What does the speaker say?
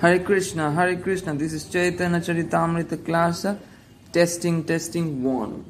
Hare Krishna, Hare Krishna. This is Chaitanya Charitamrita class. Testing, testing, one.